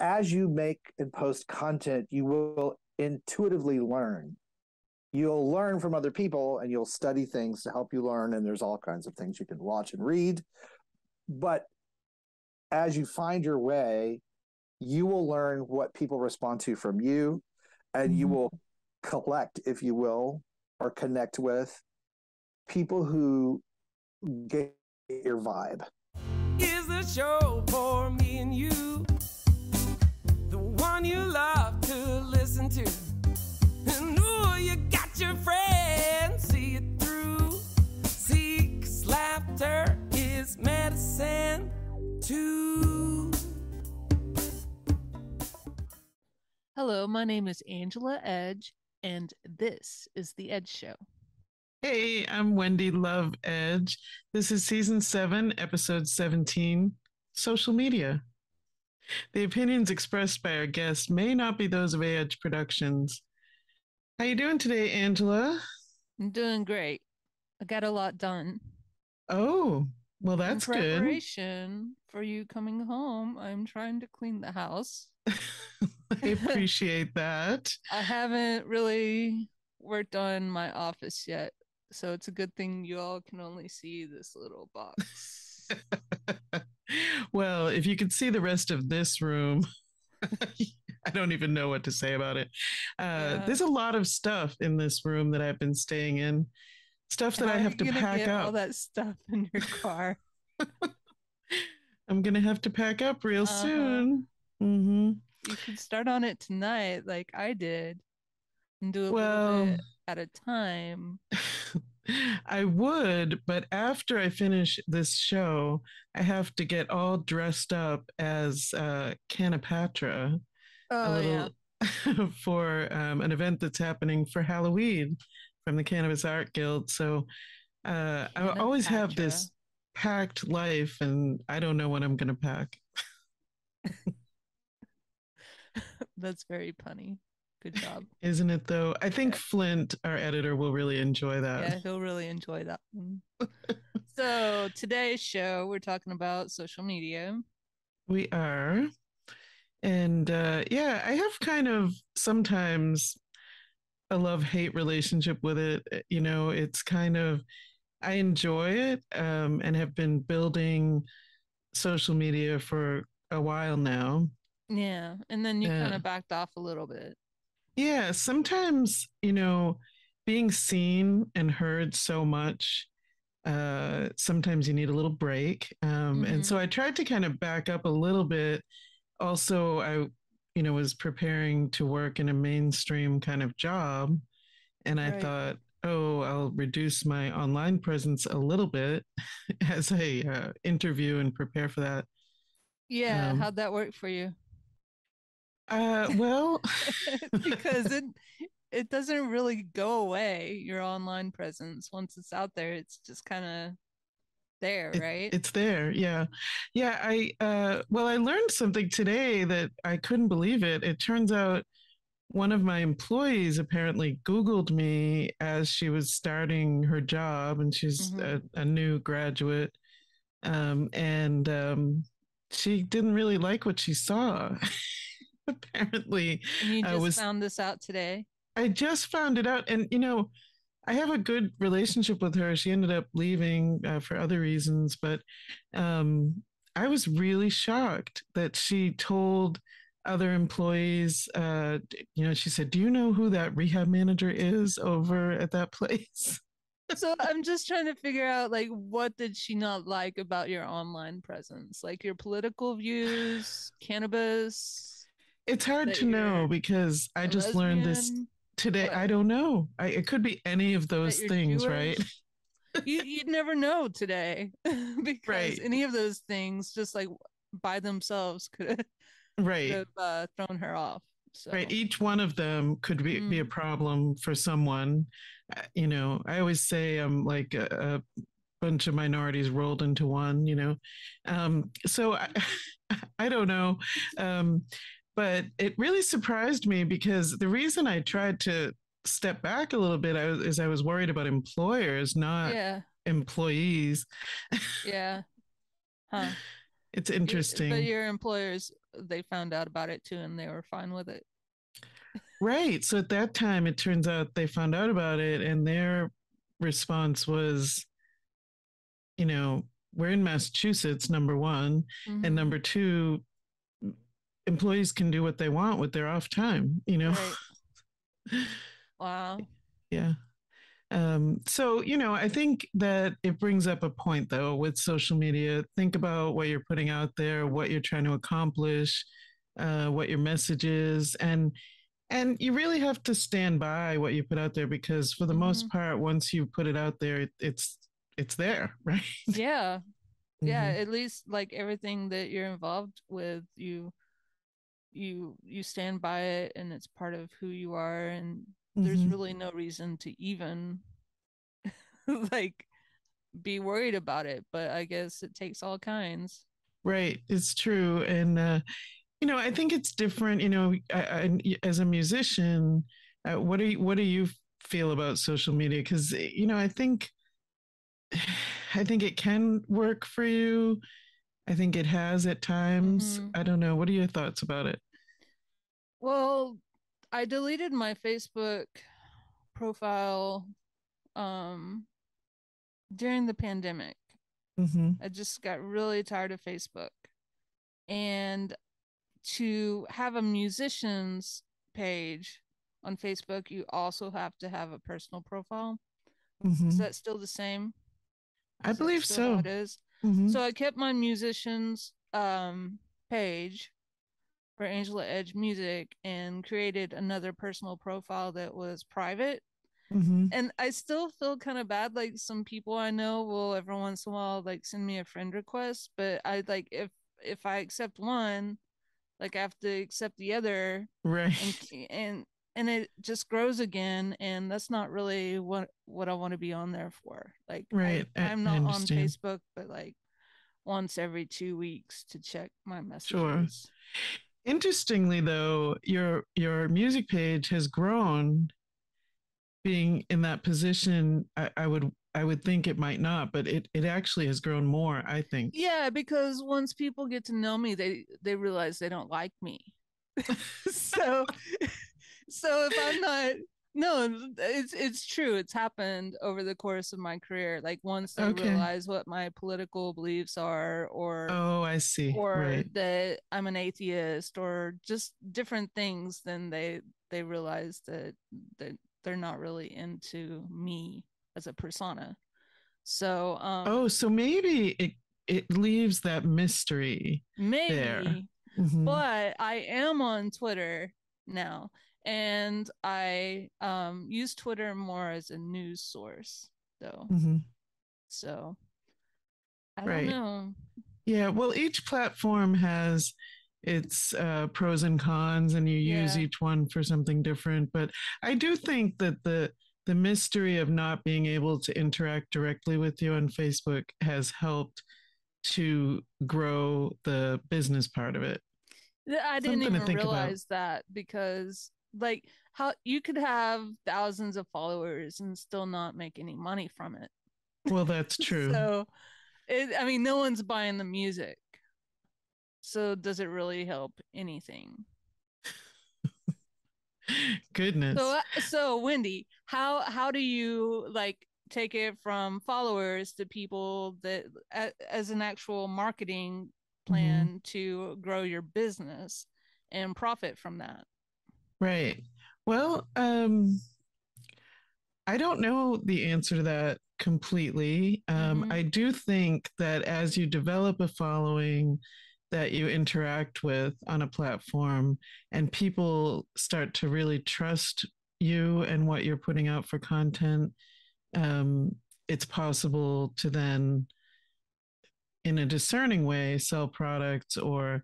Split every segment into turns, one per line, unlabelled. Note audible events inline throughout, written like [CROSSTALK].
as you make and post content, you will intuitively learn. You'll learn from other people and you'll study things to help you learn. And there's all kinds of things you can watch and read. But as you find your way, you will learn what people respond to from you and mm-hmm. you will collect, if you will, or connect with people who get your vibe. Is the show for me and you? Listen to. And ooh, you got your friends, see it through. See, laughter is medicine too. Hello, my name is Angela Edge, and this is The Edge Show.
Hey, I'm Wendy Love Edge. This is season seven, episode 17 Social Media. [LAUGHS] The opinions expressed by our guests may not be those of Edge Productions. How you doing today, Angela?
I'm doing great. I got a lot done.
Oh, well, that's
In preparation good. for you coming home, I'm trying to clean the house. [LAUGHS]
I appreciate that. [LAUGHS]
I haven't really worked on my office yet, so it's a good thing you all can only see this little box.
Well, if you could see the rest of this room, [LAUGHS] I don't even know what to say about it. Uh, yeah. There's a lot of stuff in this room that I've been staying in stuff that How I have to pack up.
All that stuff in your car. [LAUGHS] [LAUGHS]
I'm gonna have to pack up real uh-huh. soon. Mm-hmm.
You could start on it tonight, like I did, and do it well, at a time.
I would, but after I finish this show, I have to get all dressed up as uh, Canapatra.
Oh, little,
yeah. [LAUGHS] for um, an event that's happening for Halloween from the Cannabis Art Guild. So uh, I always have this packed life, and I don't know when I'm going to pack. [LAUGHS]
That's very punny. Good job.
Isn't it though? I think yeah. Flint, our editor, will really enjoy that.
Yeah, he'll really enjoy that one. so today's show, we're talking about social media.
We are. And uh, yeah, I have kind of sometimes a love hate relationship with it. Eh, you know, it's kind of, I enjoy it um, and have been building social media for a while now.
Yeah. And then you kind of backed off a little bit.
Yeah. Sometimes, you know, being seen and heard so much, uh, sometimes you need a little break. Um, mm-hmm. And so mm-hmm. I tried to kind of back up a little bit. Also, I you know, was preparing to work in a mainstream kind of job. And I right. thought, oh, I'll reduce my online presence a little bit [LAUGHS] as I uh, interview and prepare for that.
Yeah. Um, how'd that work for you?
Uh, well, [LAUGHS] [LAUGHS]
because it it doesn't really go away your online presence once it's out there. It's just kind of there, it, right?
It's there. Yeah. Yeah. I, uh, well, I learned something today that I couldn't believe it. It turns out one of my employees apparently Googled me as she was starting her job, and she's mm-hmm. a, a, new graduate. Um, and um, she didn't really like what she saw. [LAUGHS] [LAUGHS] apparently,
and you just I was, found this out today.
I just found it out, and you know, I have a good relationship with her. She ended up leaving uh, for other reasons, but um, I was really shocked that she told other employees, uh, you know, she said, Do you know who that rehab manager is over at that place? [LAUGHS]
so I'm just trying to figure out like what did she not like about your online presence? Like your political views, cannabis?
It's hard to know because I just lesbian? learned this today what? i don't know I, it could be any of those things Jewish? right
you, you'd never know today [LAUGHS] because right. any of those things just like by themselves could [LAUGHS]
right
have uh, thrown her off so.
right each one of them could be, mm. be a mm. problem for someone uh, you know i always say i'm like a, a bunch of minorities rolled into one you know um so i, [LAUGHS] I don't know um but it really surprised me because the reason I tried to step back a little bit I was, is I was worried about employers, not
yeah.
employees.
yeah. Huh.
It's interesting.
But your employers they found out about it too and they were fine with it.
Right. So at that time, it turns out they found out about it, and their response was, you know, we're in Massachusetts, number one.
Mhm.
And number two, employees can do what they want with their off time, you know?
Right. [LAUGHS] Wow.
yeah. Um, so, you know, I think that it brings up a point though with social media. Think about what you're putting out there, what you're trying to accomplish, uh, what your message is, and and you really have to stand by what you put out there because for the most part, once you put it out there, it, it's it's there, [LAUGHS] right?
Yeah. Yeah.
Mhm.
At least like everything that you're involved with, you you you stand by it and it's part of who you are and there's
Mhm.
really no reason to even [LAUGHS] like be worried about it. But I guess it takes all kinds.
Right, it's true, and uh, you know, I think it's different. You know, I, I, as a musician, uh, what do you, what do you feel about social media? Because you know, I think [SIGHS] I think it can work for you. I think it has at times.
Mhm.
I don't know. What are your thoughts about it?
Well, I deleted my Facebook profile um during the pandemic.
hmm
I just got really tired of Facebook. And to have a musician's page on Facebook, you also have to have a personal profile.
hmm
Is that still the same?
I
Is that
believe so.
It is.
Mhm.
So I kept my musician's um page for Angela Edge Music and created another personal profile that was private.
Mhm.
And I still feel kind of bad. Like some people I know will every once in a while like send me a friend request, but I like if if I accept one, like I have to accept the other
Right.
and and and it just grows again and that's not really what what I want to be on there for. Like
Right, I-
I'm not on. Facebook, but like once every two weeks to check my messages.
Sure. Interestingly, though, your your music page has grown. Being in that position, I, I would I would think it might not, but it it actually has grown more. I think.
Yeah, because once people get to know me, they they realize they don't like me. [LAUGHS] so [LAUGHS] so if I'm not no, it's it's true. It's happened over the course of my career. Like once they
Okay.
realize what my political beliefs are or
Oh, I see.
or
right.
that I'm an atheist or just different things, then they they realize that that they're not really into me as a persona. So um
Oh, so maybe it it leaves that mystery.
maybe
Mhm.
but I am on Twitter now and I um use Twitter more as a news source though.
Mhm.
So I
Right.
don't know.
Yeah. Well, each platform has its uh, pros and cons, and you use
Yeah.
each one for something different. But I do think that the the mystery of not being able to interact directly with you on Facebook has helped to grow the business part of it.
I didn't
Something
even
think about.
realize that because like how you could have thousands of followers and still not make any money from it.
Well, that's [LAUGHS] true.
So it, I mean no one's buying the music. So does it really help anything? [LAUGHS]
Goodness.
So uh, so Wendy, how how do you like take it from followers to people that as an actual marketing plan to grow your business and profit from that?
Right. Well, um, I don't know the answer to that completely. Um,
Mhm.
I do think that as you develop a following that you interact with on a platform and people start to really trust you and what you're putting out for content, um, it's possible to then, in a discerning way, sell products or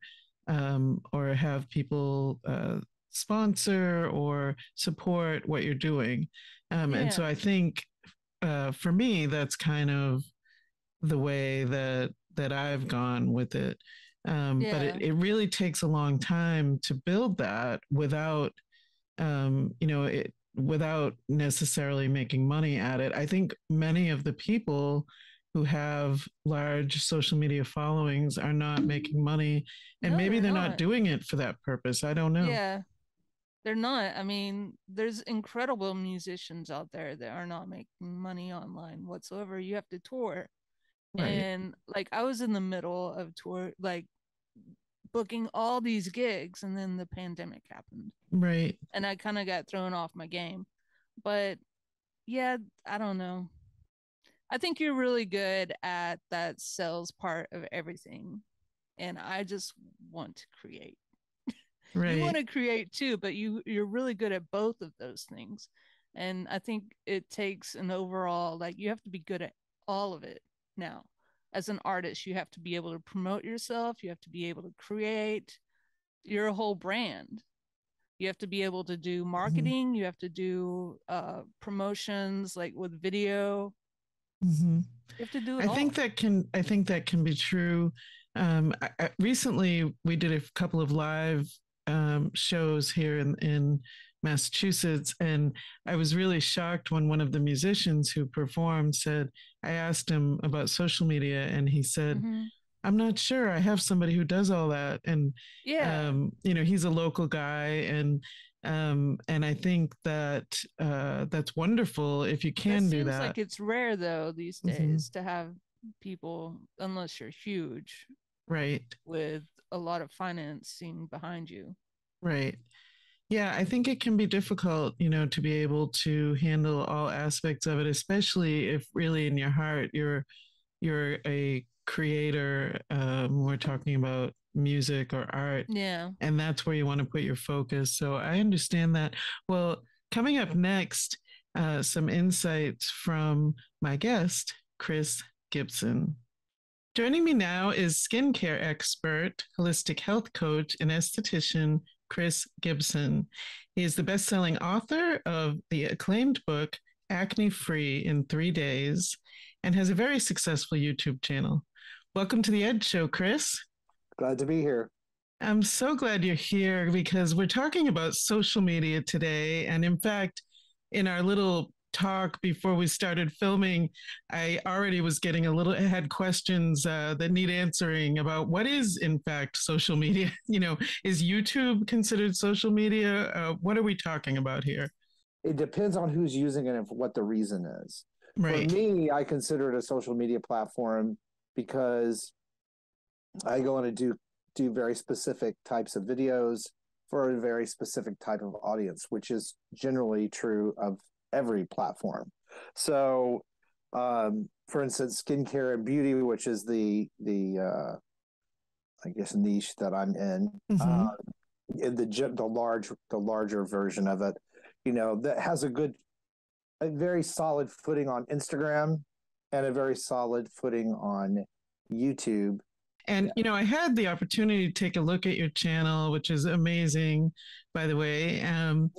um, or have people uh, sponsor or support what you're doing. Um, And so I think uh, for me, that's kind of the way that that I've gone with it. Um, But it, it really takes a long time to build that without, um, you know, it without necessarily making money at it. I think many of the people who have large social media followings are not making money and
No,
maybe
they're
they're not.
not.
doing it for that purpose i don't know
Yeah. They're not. I mean, there's incredible musicians out there that are not making money online whatsoever. You have to tour.
right
And like I was in the middle of tour like booking all these gigs and then the pandemic happened
right
and I kind of got thrown off my game. But yeah, I don't know. I think you're really good at that sales part of everything. And I just want to create.
Right
You want to create too, but you you're really good at both of those things. And I think it takes an overall like you have to be good at all of it now. As an artist, you have to be able to promote yourself, you have to be able to create your whole brand. You have to be able to do marketing, you have to do uh promotions like with video.
hmm
You have to do it
I
all.
think that can I think that can be true. Um, I, recently, we did a couple of live um, shows here in in Massachusetts, and I was really shocked when one of the musicians who performed said, I asked him about social media, and he said,
Mhm.
"I'm not sure. I have somebody who does all that." And
Yeah.
um, you know, he's a local guy, and um, and I think that uh, that's wonderful if you can
that
do
seems
that.
like it's rare though these
Mhm.
days to have people unless you're huge
right.
with a lot of financing behind you.
Right. Yeah, I think it can be difficult, you know, to be able to handle all aspects of it, especially if really in your heart you're you're a creator. Um, we're talking about music or art,
Yeah.
and that's where you want to put your focus. So I understand that. Well, coming up next, uh, some insights from my guest, Chris Gibson. Joining me now is skincare expert, holistic health coach, and esthetician Chris Gibson. He is the best selling author of the acclaimed book, Acne Free in Three Days, and has a very successful YouTube channel. Welcome to the Edge Show, Chris.
Glad to be here.
I'm so glad you're here because we're talking about social media today. And in fact, in our little talk before we started filming, I already was getting a little, I had questions uh, that need answering about what is, in fact, social media. [LAUGHS] You know, is YouTube considered social media? Uh, what are we talking about here?
It depends on who's using it and what the reason is.
Right.
For me, I consider it a social media platform because I go on to do do very specific types of videos for a very specific type of audience, which is generally true of every platform. So, um, for instance, skincare and beauty, which is the the uh, I guess niche that I'm in,
Mhm.
uh, in the the large the larger version of it, you know, that has a good, a very solid footing on Instagram, and a very solid footing on YouTube.
And you know, I had the opportunity to take a look at your channel, which is amazing, by the way. Um,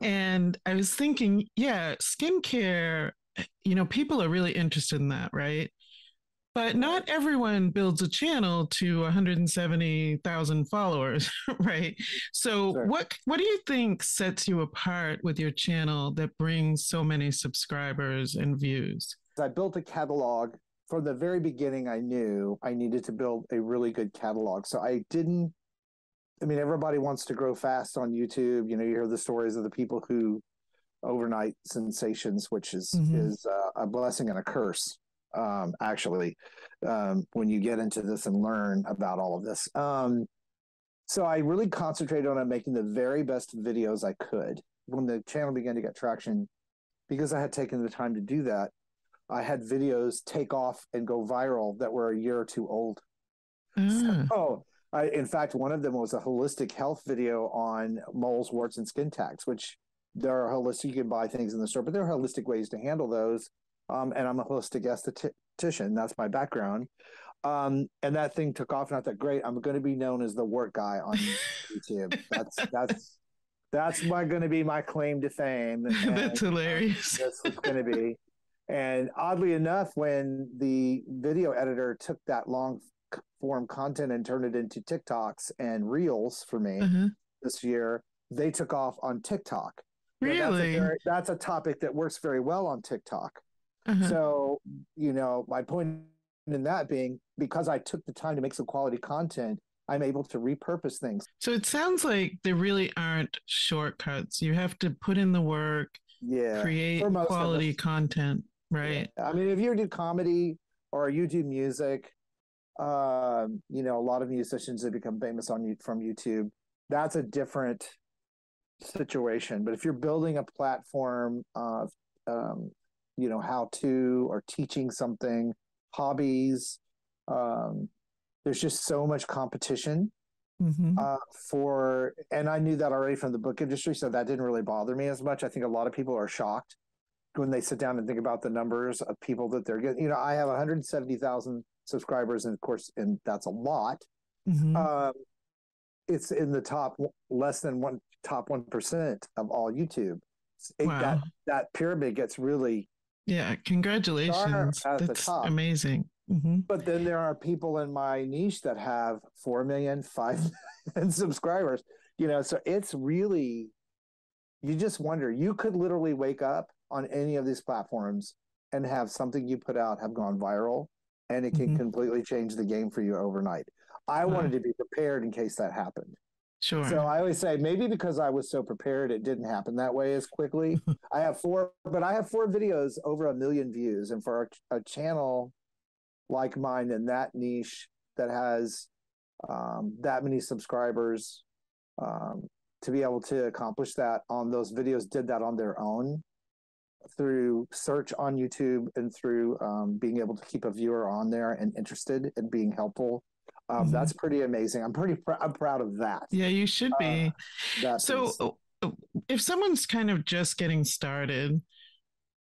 and I was thinking, yeah, skincare. You know, people are really interested in that, right? But not everyone builds a channel to 170,000 followers, [LAUGHS] right? So,
Sure.
what what do you think sets you apart with your channel that brings so many subscribers and views?
I built a catalog from the very beginning. I knew I needed to build a really good catalog. So I didn't. I mean, everybody wants to grow fast on YouTube. You know, you hear the stories of the people who overnight sensations, which is
Mhm.
is uh, a blessing and a curse. Um, actually, um, when you get into this and learn about all of this. Um, so I really concentrated on making the very best videos I could when the channel began to get traction, because I had taken the time to do that. I had videos take off and go viral that were a year or two old.
Ah,
Oh, I, in fact, one of them was a holistic health video on moles, warts, and skin tags, which there are holistic, you can buy things in the store, but there are holistic ways to handle those. Um, and I'm a holistic esthetician. That's my background. Um, and that thing took off, and I thought, great, I'm going to be known as the work guy on [LAUGHS] YouTube. That's, that's, that's my going to be my claim to fame. [LAUGHS]
that's hilarious.
that's what's going to be. And oddly enough, when the video editor took that long form content and turned it into TikToks and Reels for me
Uh-huh.
this year, they took off on TikTok.
Really?
That's a, very, that's a topic that works very well on TikTok. Uh-huh. So, you know, my point in that being because I took the time to make some quality content, I'm able to repurpose things.
So it sounds like there really aren't shortcuts. You have to put in the work,
yeah,
create quality content, right?
I mean, if you do comedy or you do music, um, you know, a lot of musicians that become famous on from YouTube, that's a different situation. But if you're building a platform of, um, you know, how to or teaching something, hobbies, um, there's just so much competition mm-hmm. uh, for, and I knew that already from the book industry, so that didn't really bother me as much. I think a lot of people are shocked when they sit down and think about the numbers of people that they're getting. You know, I have 170,000 subscribers, and of course, and that's a lot. Mm-hmm. Um, it's in the top less than one top one percent of all YouTube. It, wow. That that pyramid gets really
yeah. Congratulations, that's amazing. Mm-hmm.
But then there are people in my niche that have four million, five million [LAUGHS] subscribers. You know, so it's really you just wonder. You could literally wake up on any of these platforms and have something you put out have gone viral, and it can mm-hmm. completely change the game for you overnight. I wanted to be prepared in case that happened.
Sure.
So I always say maybe because I was so prepared, it didn't happen that way as quickly. [LAUGHS] I have four, but I have four videos over a million views, and for a, a channel like mine in that niche that has um, that many subscribers, um, to be able to accomplish that on those videos, did that on their own through search on YouTube and through um, being able to keep a viewer on there and interested and being helpful. Um, mm-hmm. That's pretty amazing. I'm pretty pr- I'm proud of that.
Yeah, you should be. Uh, so, is... Uh, if someone's kind of just getting started,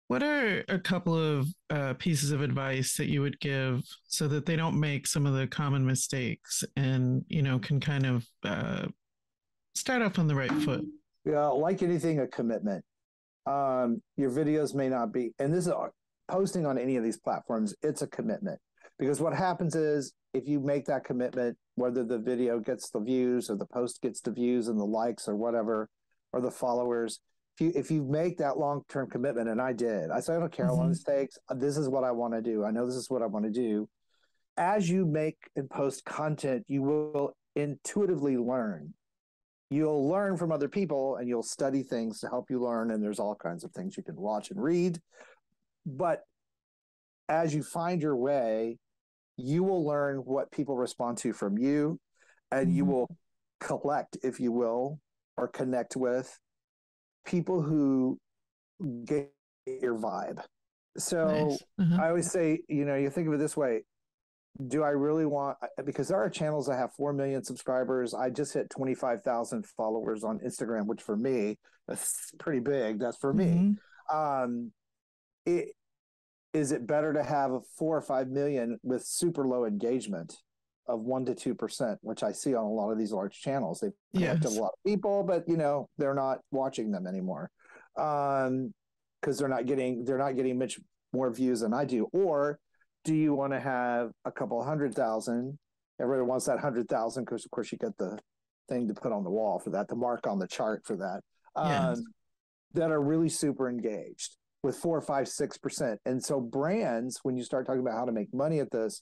what are a couple of uh, pieces of advice that you would give so that they don't make some of the common mistakes and you know can kind of uh, start off on the right foot?
Yeah, like anything, a commitment um, your videos may not be, and this is uh, posting on any of these platforms, it's a commitment. Because what happens is if you make that commitment, whether the video gets the views or the post gets the views and the likes or whatever, or the followers, if you if you make that long term commitment, and I did, I said I don't care how long this takes. This is what I want to do. I know this is what I want to do. As you make and post content, you will intuitively learn you'll learn from other people and you'll study things to help you learn and there's all kinds of things you can watch and read but as you find your way you will learn what people respond to from you and mm-hmm. you will collect if you will or connect with people who get your vibe so nice. uh-huh. i always say you know you think of it this way do I really want because there are channels that have 4 million subscribers. I just hit 25,000 followers on Instagram, which for me, that's pretty big. That's for mm-hmm. me. Um, it, is it better to have 4 or 5 million with super low engagement of 1 to 2%, which I see on a lot of these large channels? They've collected yes. a lot of people, but you know, they're not watching them anymore. Um, because they're not getting they're not getting much more views than I do. Or do you want to have a couple hundred thousand? Everybody wants that hundred thousand because, of course, you get the thing to put on the wall for that, the mark on the chart for that. Um, that are really super engaged with four, five, six percent. And so, brands, when you start talking about how to make money at this,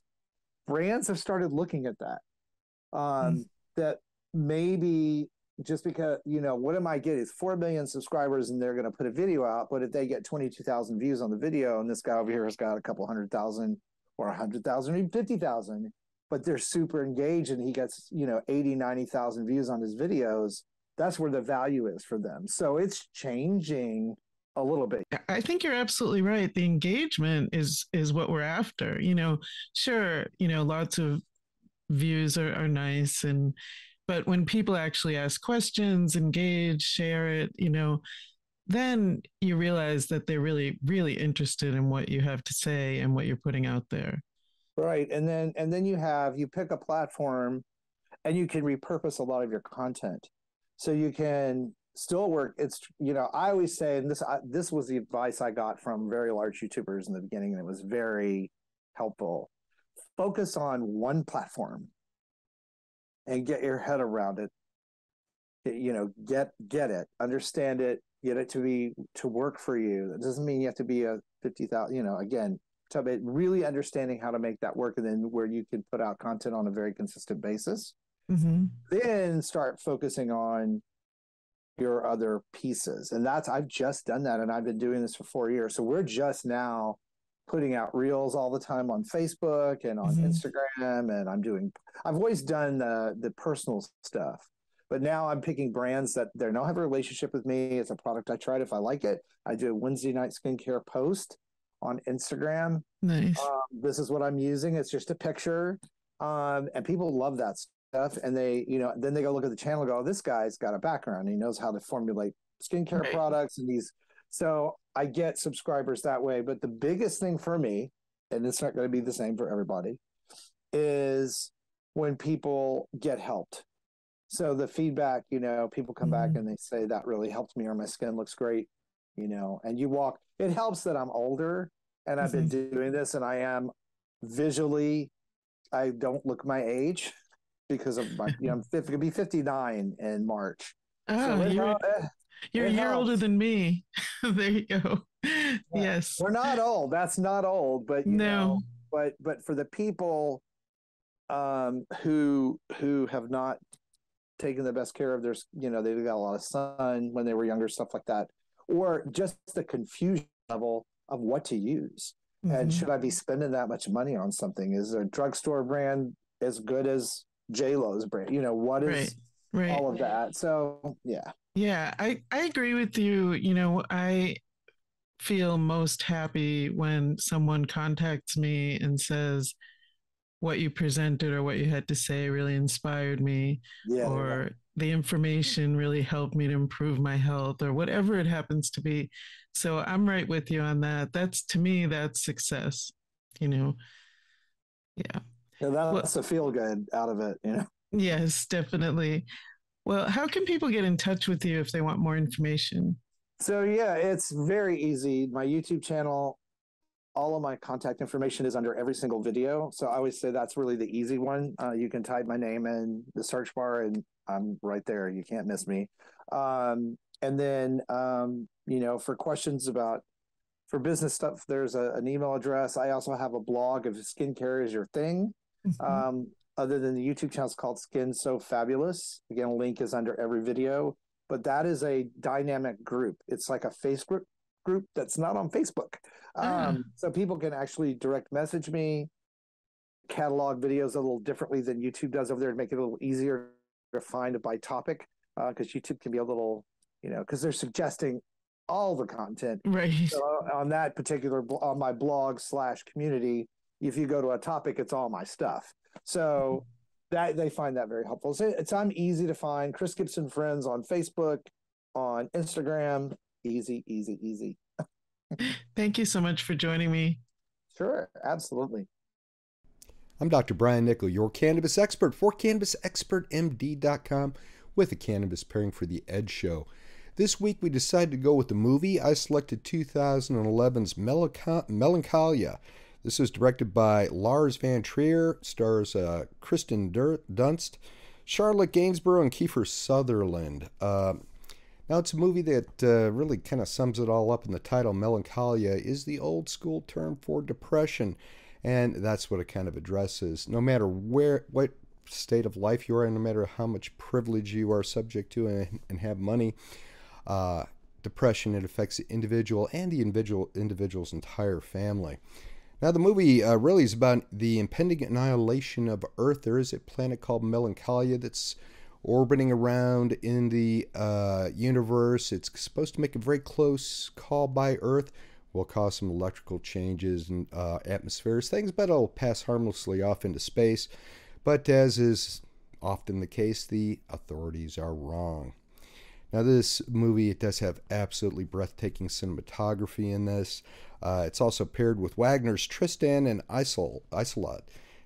brands have started looking at that. Um, mm. That maybe just because you know what am I getting? It's four million subscribers, and they're going to put a video out. But if they get twenty two thousand views on the video, and this guy over here has got a couple hundred thousand or 100,000 or even 50,000, but they're super engaged and he gets, you know, 80, 90,000 views on his videos. That's where the value is for them. So it's changing a little bit.
I think you're absolutely right. The engagement is is what we're after. You know, sure, you know, lots of views are, are nice and but when people actually ask questions, engage, share it, you know, then you realize that they're really really interested in what you have to say and what you're putting out there.
Right and then and then you have you pick a platform and you can repurpose a lot of your content. So you can still work it's you know i always say and this I, this was the advice i got from very large youtubers in the beginning and it was very helpful. Focus on one platform and get your head around it. You know get get it understand it get it to be to work for you. That doesn't mean you have to be a 50000 you know again talk about really understanding how to make that work and then where you can put out content on a very consistent basis.
Mm-hmm.
then start focusing on your other pieces. And that's i've just done that and i've been doing this for four years. So we're just now putting out reels all the time on facebook and on mm-hmm. instagram and i'm doing i've always done the the personal stuff but now i'm picking brands that they don't have a relationship with me. It's a product i tried. If i like it i do a wednesday night skincare post on instagram.
Nice.
Um, this is what i'm using. It's just a picture. Um, and people love that stuff. And they you know then they go look at the channel go oh, this guy's got a background. He knows how to formulate skincare right. products and he's so i get subscribers that way. But the biggest thing for me and it's not going to be the same for everybody is when people get helped so the feedback you know people come mm-hmm. back and they say that really helped me or my skin looks great you know and you walk it helps that i'm older and i've mm-hmm. been doing this and i am visually i don't look my age because of my, you know, I'm 50, be 59 in March.
Oh, so you're, eh, you're a year helps. older than me. [LAUGHS] there you go. Yeah. Yes.
We're not old. That's not old, but no. Know, but but for the people um who who have not taken the best care of their you know they've got a lot of sun when they were younger stuff like that or just the confusion level of what to use mm-hmm. and should i be spending that much money on something is a drugstore brand as good as J Lo's brand. You know what is right, right. all of that. So yeah,
yeah, I I agree with you. You know, I feel most happy when someone contacts me and says what you presented or what you had to say really inspired me yeah, or yeah. the information really helped me to improve my health or whatever it happens to be so i'm right with you on that that's to me that's success you know yeah
yeah, that's well, a feel good out of it, you know.
Yes, definitely. Well, how can people get in touch with you if they want more information?
So yeah, it's very easy. My YouTube channel, all of my contact information is under every single video. So I always say that's really the easy one. Uh, you can type my name in the search bar, and I'm right there. You can't miss me. Um, and then um, you know, for questions about for business stuff, there's a, an email address. I also have a blog of skincare is your thing. Mm-hmm. Um, other than the YouTube channel, it's called Skin So Fabulous. Again, a link is under every video, but that is a dynamic group. It's like a Facebook group that's not on Facebook. Ah. Um, so people can actually direct message me, catalog videos a little differently than YouTube does over there to make it a little easier to find by topic. Because uh, YouTube can be a little, you know, because they're suggesting all the content.
Right.
So on that particular on my blog slash community, if you go to a topic, it's all my stuff. So that they find that very helpful. So it's I'm easy to find. Chris Gibson Friends on Facebook, on Instagram. Easy, easy, easy. [LAUGHS]
Thank you so much for joining me.
Sure, absolutely.
I'm Dr. Brian Nichol, your cannabis expert for CannabisExpertMD.com with a cannabis pairing for the Edge Show. This week we decided to go with the movie. I selected 2011's Melancholia. This is directed by Lars von Trier, stars uh, Kirsten Dunst, Charlotte Gainsbourg, and Kiefer Sutherland. Uh, now, it's a movie that uh, really kind of sums it all up in the title. Melancholia is the old school term for depression, and that's what it kind of addresses. No matter where, what state of life you are in, no matter how much privilege you are subject to and, and have money, uh, depression it affects the individual and the individual individual's entire family. Now, the movie uh, really is about the impending annihilation of Earth. There is a planet called Melancholia that's orbiting around in the uh, universe. It's supposed to make a very close call by Earth. Will cause some electrical changes in uh, atmospheres, things, but it'll pass harmlessly off into space. But as is often the case, the authorities are wrong. Now, this movie it does have absolutely breathtaking cinematography in this. Uh, it's also paired with Wagner's Tristan and Isol, Isolde.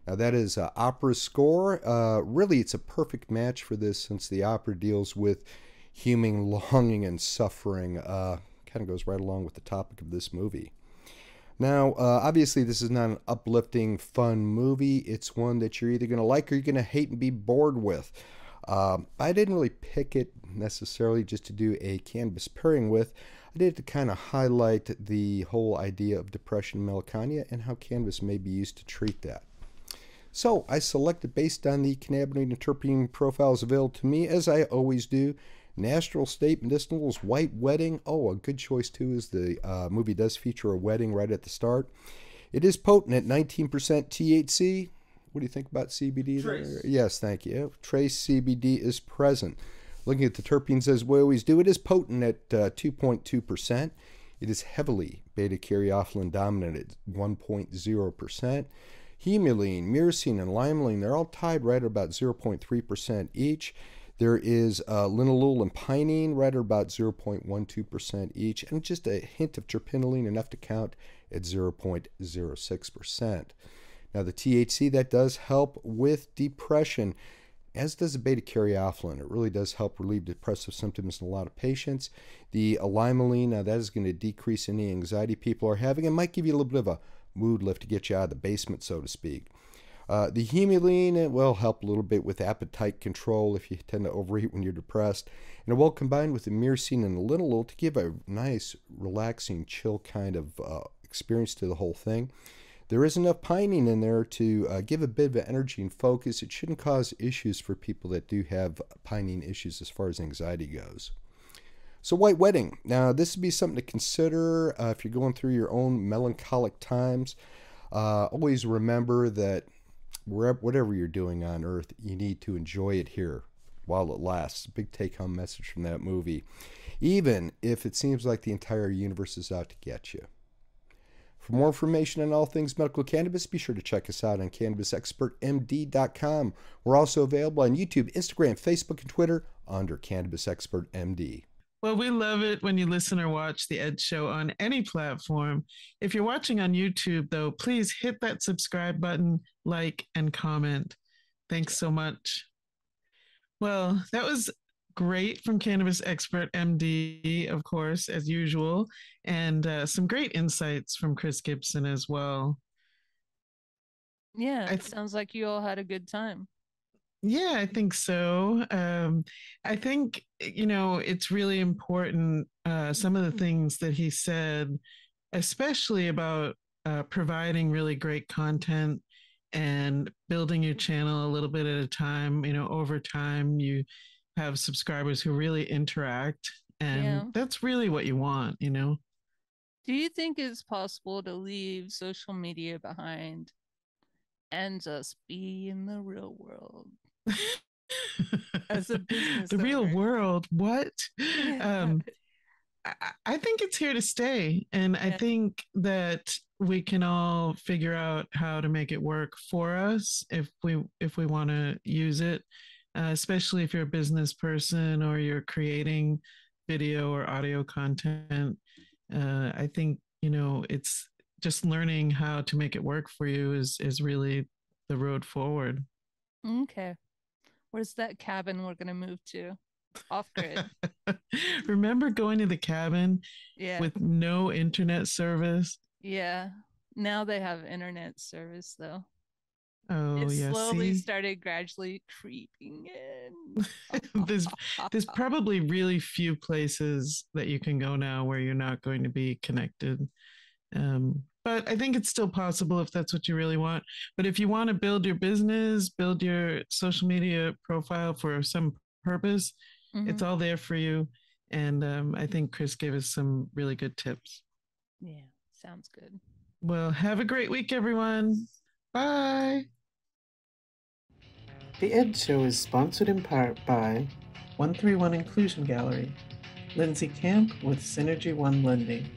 Now, that is uh, opera score. Uh, really, it's a perfect match for this since the opera deals with human [LAUGHS] longing and suffering. Uh, kind of goes right along with the topic of this movie. Now, uh, obviously, this is not an uplifting, fun movie. It's one that you're either going to like or you're going to hate and be bored with. Um, I didn't really pick it necessarily just to do a cannabis pairing with. I did it to kind of highlight the whole idea of depression melancholia and how cannabis may be used to treat that. So I selected based on the cannabinoid and terpene profiles available to me, as I always do. Natural State Medicinals White Wedding. Oh, a good choice too, is the uh, movie does feature a wedding right at the start. It is potent at 19% THC. What do you think about CBD?
Trace.
There? Yes, thank you. Trace CBD is present. Looking at the terpenes as we always do, it is potent at uh, 2.2%. It is heavily beta caryophyllene dominant at 1.0%. Humulene, myrcene, and limonene, they're all tied right at about 0.3% each. There is uh, linalool and pinene right at about 0.12% each, and just a hint of terpinolene, enough to count at 0.06%. Now, the THC, that does help with depression, as does the beta caryophyllene. It really does help relieve depressive symptoms in a lot of patients. The limonene, now that is going to decrease any anxiety people are having. It might give you a little bit of a mood lift to get you out of the basement, so to speak. Uh, the humulene it will help a little bit with appetite control if you tend to overeat when you're depressed, and it will combine with the myrcene and the linalool to give a nice, relaxing, chill kind of uh, experience to the whole thing. There is enough pinene in there to uh, give a bit of energy and focus. It shouldn't cause issues for people that do have pinene issues as far as anxiety goes. So, White Wedding. Now, this would be something to consider uh, if you're going through your own melancholic times. Uh, always remember that wherever, whatever you're doing on earth, you need to enjoy it here while it lasts. Big take home message from that movie. Even if it seems like the entire universe is out to get you. For more information on all things medical cannabis, be sure to check us out on CannabisExpertMD.com. We're also available on YouTube, Instagram, Facebook, and Twitter under Cannabis Expert MD.
Well, we love it when you listen or watch the Edge Show on any platform. If you're watching on YouTube, though, please hit that subscribe button, like, and comment. Thanks so much. Well, that was great from Cannabis Expert MD, of course, as usual, and uh, some great insights from Chris Gibson as well.
Yeah, it
th-
sounds like you all had a good time.
Yeah, I think so. Um, I think, you know, it's really important. Uh, some of the things that he said, especially about uh, providing really great content and building your channel a little bit at a time. You know, over time, you have subscribers who really interact. And
Yeah.
that's really what you want, you know?
Do you think it's possible to leave social media behind and just be in the real world? [LAUGHS] As a business
the real world. What? Um, I, I think it's here to stay. And I think that we can all figure out how to make it work for us if we if we want to use it, uh, especially if you're a business person or you're creating video or audio content. Uh, I think you know it's just learning how to make it work for you is is really the road forward.
okay. Where's that cabin we're gonna move to? Off grid. [LAUGHS]
Remember going to the cabin
Yeah.
with no internet service?
yeah. Now they have internet service though.
Oh
it
yeah,
slowly
see,
started gradually creeping in. [LAUGHS]
there's there's probably really few places that you can go now where you're not going to be connected. Um, but I think it's still possible if that's what you really want. But if you want to build your business, build your social media profile for some purpose,
Mhm.
it's all there for you. And um, I think Chris gave us some really good tips.
yeah, sounds good.
Well, have a great week, everyone. Bye. The Edge Show is sponsored in part by 131 Inclusion Gallery, Lindsay Camp with Synergy One Lending.